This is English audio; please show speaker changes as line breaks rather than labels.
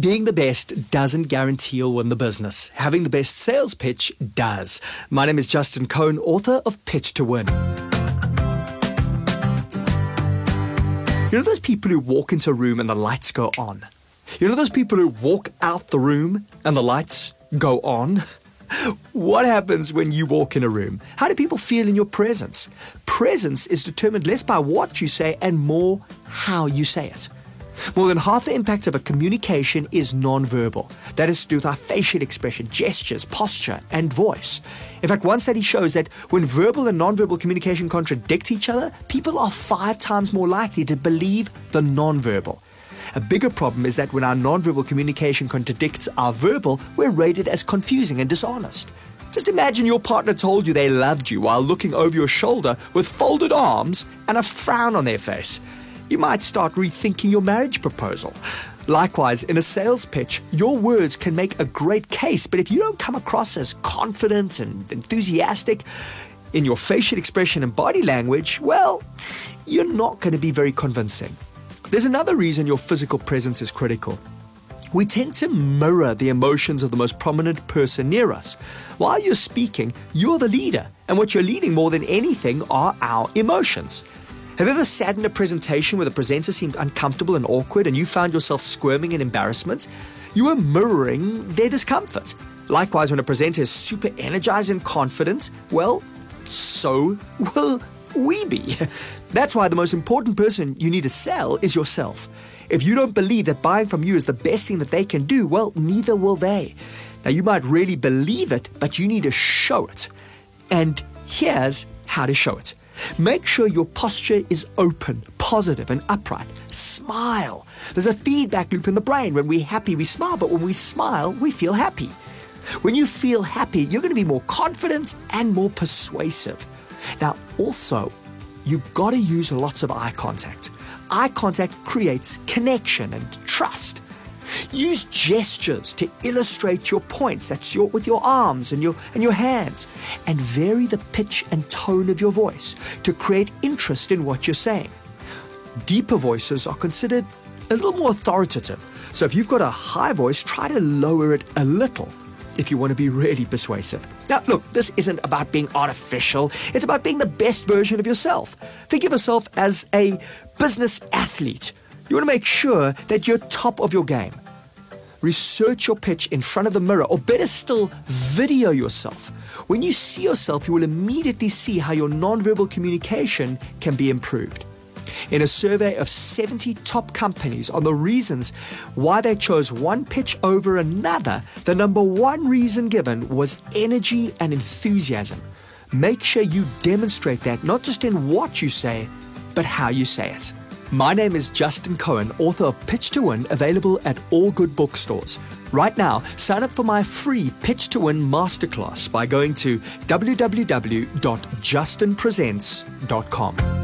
Being the best doesn't guarantee you'll win the business. Having the best sales pitch does. My name is Justin Cohen, author of Pitch to Win. You know those people who walk into a room and the lights go on? You know those people who walk out the room and the lights go on? What happens when you walk in a room? How do people feel in your presence? Presence is determined less by what you say and more how you say it. More than half the impact of a communication is nonverbal. That is to do with our facial expression, gestures, posture, and voice. In fact, one study shows that when verbal and nonverbal communication contradict each other, people are five times more likely to believe the nonverbal. A bigger problem is that when our nonverbal communication contradicts our verbal, we're rated as confusing and dishonest. Just imagine your partner told you they loved you while looking over your shoulder with folded arms and a frown on their face you might start rethinking your marriage proposal. Likewise, in a sales pitch, your words can make a great case, but if you don't come across as confident and enthusiastic in your facial expression and body language, well, you're not going to be very convincing. There's another reason your physical presence is critical. We tend to mirror the emotions of the most prominent person near us. While you're speaking, you're the leader, and what you're leading more than anything are our emotions. Have you ever sat in a presentation where the presenter seemed uncomfortable and awkward and you found yourself squirming in embarrassment? You were mirroring their discomfort. Likewise, when a presenter is super energized and confident, well, so will we be. That's why the most important person you need to sell is yourself. If you don't believe that buying from you is the best thing that they can do, well, neither will they. Now, you might really believe it, but you need to show it. And here's how to show it. Make sure your posture is open, positive, and upright. Smile. There's a feedback loop in the brain. When we're happy, we smile, but when we smile, we feel happy. When you feel happy, you're going to be more confident and more persuasive. Now, also, you've got to use lots of eye contact. Eye contact creates connection and trust. Use gestures to illustrate your points. That's your with your arms and your and your hands. And vary the pitch and tone of your voice to create interest in what you're saying. Deeper voices are considered a little more authoritative. So if you've got a high voice, try to lower it a little if you want to be really persuasive. Now, look, this isn't about being artificial. It's about being the best version of yourself. Think of yourself as a business athlete you want to make sure that you're top of your game. Research your pitch in front of the mirror, or better still, video yourself. When you see yourself, you will immediately see how your nonverbal communication can be improved. In a survey of 70 top companies on the reasons why they chose one pitch over another, the number one reason given was energy and enthusiasm. Make sure you demonstrate that not just in what you say, but how you say it. My name is Justin Cohen, author of Pitch to Win, available at all good bookstores. Right now, sign up for my free Pitch to Win masterclass by going to www.justinpresents.com.